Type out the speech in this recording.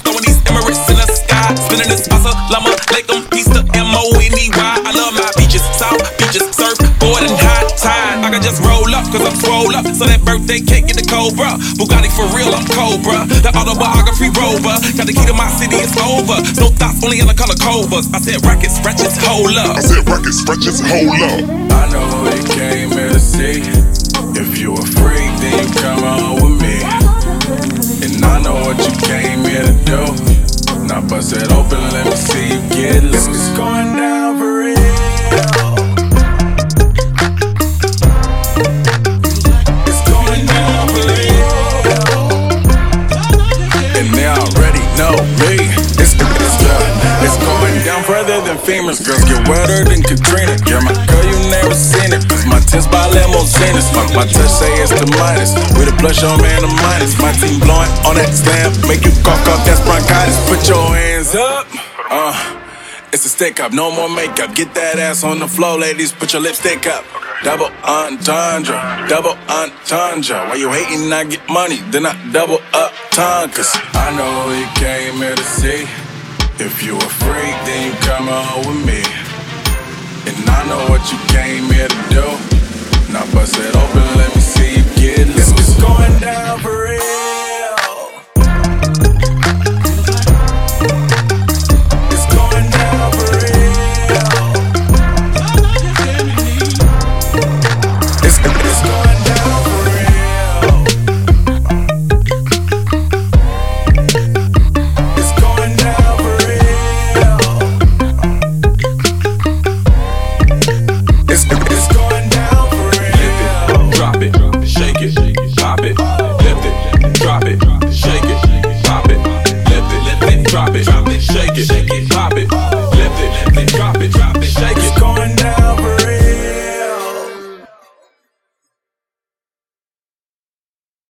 I'm throwing these Emirates in the sky. Spinning this bossa llama, let them piece the M O N E Y. I love my beaches, south beaches, surf, board, and high tide. I can just roll up, cause I'm swole up. So that birthday cake get the Cobra. Bugatti for real, I'm Cobra. The autobiography rover. Got the key to my city, it's over. No thoughts, only in the color covers. I said, rackets, ratchets, hold up. I said, rackets, ratchets, hold up. I know. It's, it's, uh, it's going down further than famous girls get wetter than Katrina. Yeah, my girl, you never seen it. Cause my tits by limousines. My, my touch say it's the minus. With the plus on, man, the minus. My team blowing on that stamp. Make you cough, cough, that's bronchitis. Put your hands up. Uh, it's a stick up, no more makeup. Get that ass on the floor, ladies. Put your lipstick up. Double entendre, double entendre. Why you hating? I get money, then I double up time. Cause I know you came here to see. If you a freak, then you come on with me. And I know what you came here to do.